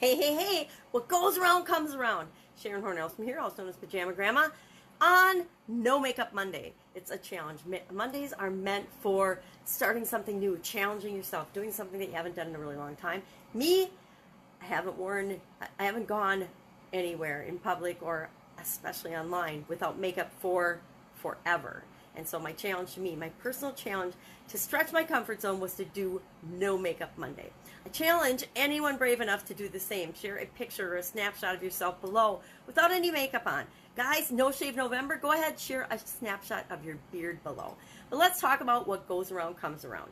Hey, hey, hey, what goes around comes around. Sharon Hornell from here, also known as Pajama Grandma, on No Makeup Monday. It's a challenge. Mondays are meant for starting something new, challenging yourself, doing something that you haven't done in a really long time. Me, I haven't worn, I haven't gone anywhere in public or especially online without makeup for forever. And so my challenge to me, my personal challenge to stretch my comfort zone was to do no makeup Monday. I challenge anyone brave enough to do the same. Share a picture or a snapshot of yourself below without any makeup on. Guys, no shave November, go ahead, share a snapshot of your beard below. But let's talk about what goes around comes around.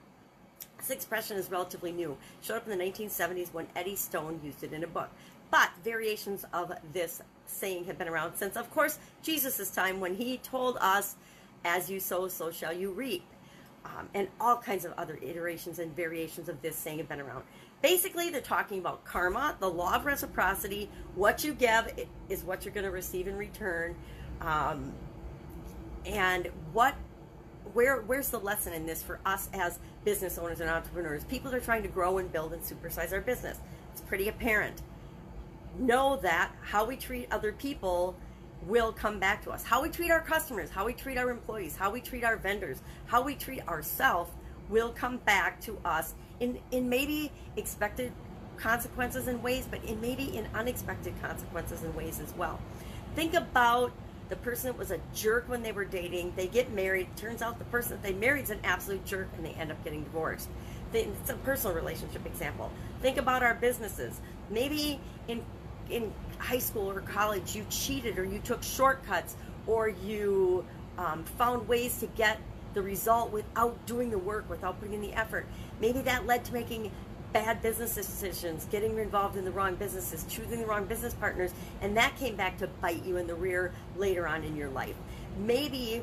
This expression is relatively new. It showed up in the 1970s when Eddie Stone used it in a book. But variations of this saying have been around since, of course, Jesus' time when he told us as you sow, so shall you reap. Um, and all kinds of other iterations and variations of this saying have been around. Basically, they're talking about karma, the law of reciprocity. What you give is what you're going to receive in return. Um, and what, where, where's the lesson in this for us as business owners and entrepreneurs? People are trying to grow and build and supersize our business. It's pretty apparent. Know that how we treat other people will come back to us. How we treat our customers, how we treat our employees, how we treat our vendors, how we treat ourselves will come back to us in, in maybe expected consequences and ways, but in maybe in unexpected consequences and ways as well. Think about the person that was a jerk when they were dating, they get married, turns out the person that they married is an absolute jerk and they end up getting divorced. It's a personal relationship example. Think about our businesses. Maybe in in high school or college you cheated or you took shortcuts or you um, found ways to get the result without doing the work, without putting in the effort. Maybe that led to making bad business decisions, getting involved in the wrong businesses, choosing the wrong business partners, and that came back to bite you in the rear later on in your life. Maybe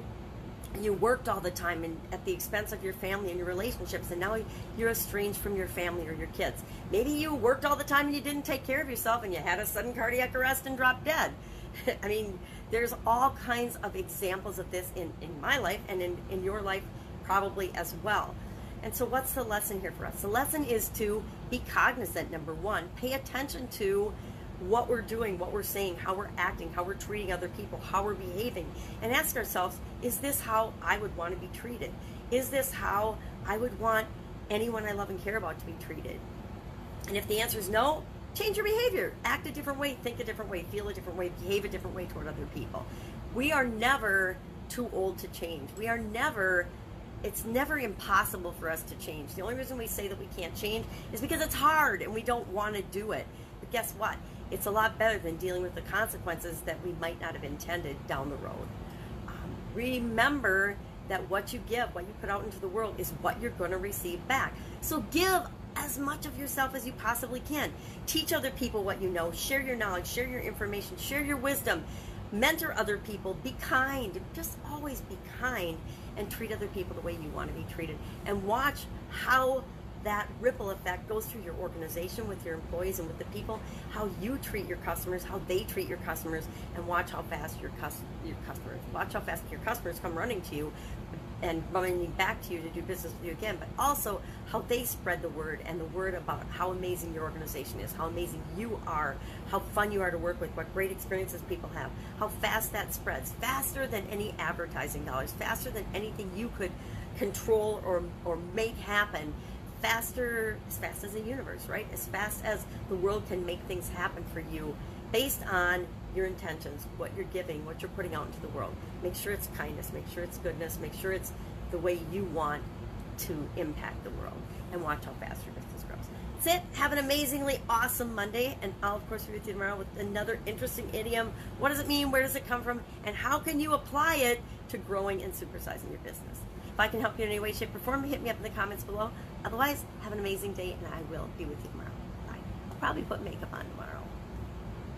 you worked all the time and at the expense of your family and your relationships and now you're estranged from your family or your kids. Maybe you worked all the time and you didn't take care of yourself and you had a sudden cardiac arrest and dropped dead. I mean there's all kinds of examples of this in, in my life and in, in your life probably as well. And so what's the lesson here for us? The lesson is to be cognizant number one. Pay attention to what we're doing, what we're saying, how we're acting, how we're treating other people, how we're behaving, and ask ourselves, is this how I would want to be treated? Is this how I would want anyone I love and care about to be treated? And if the answer is no, change your behavior. Act a different way, think a different way, feel a different way, behave a different way toward other people. We are never too old to change. We are never it's never impossible for us to change. The only reason we say that we can't change is because it's hard and we don't want to do it. But guess what? It's a lot better than dealing with the consequences that we might not have intended down the road. Um, remember that what you give, what you put out into the world, is what you're going to receive back. So give as much of yourself as you possibly can. Teach other people what you know. Share your knowledge. Share your information. Share your wisdom. Mentor other people. Be kind. Just always be kind and treat other people the way you want to be treated. And watch how that ripple effect goes through your organization with your employees and with the people, how you treat your customers, how they treat your customers, and watch how fast your, cus- your customers, watch how fast your customers come running to you and running back to you to do business with you again, but also how they spread the word and the word about how amazing your organization is, how amazing you are, how fun you are to work with, what great experiences people have, how fast that spreads, faster than any advertising dollars, faster than anything you could control or, or make happen faster, as fast as the universe, right? As fast as the world can make things happen for you based on your intentions, what you're giving, what you're putting out into the world. Make sure it's kindness, make sure it's goodness, make sure it's the way you want to impact the world, and watch how fast your business grows. That's it. Have an amazingly awesome Monday, and I'll, of course, be with you tomorrow with another interesting idiom. What does it mean? Where does it come from? And how can you apply it to growing and supersizing your business? If I can help you in any way, shape, or form, hit me up in the comments below. Otherwise, have an amazing day, and I will be with you tomorrow. Bye. I'll probably put makeup on tomorrow.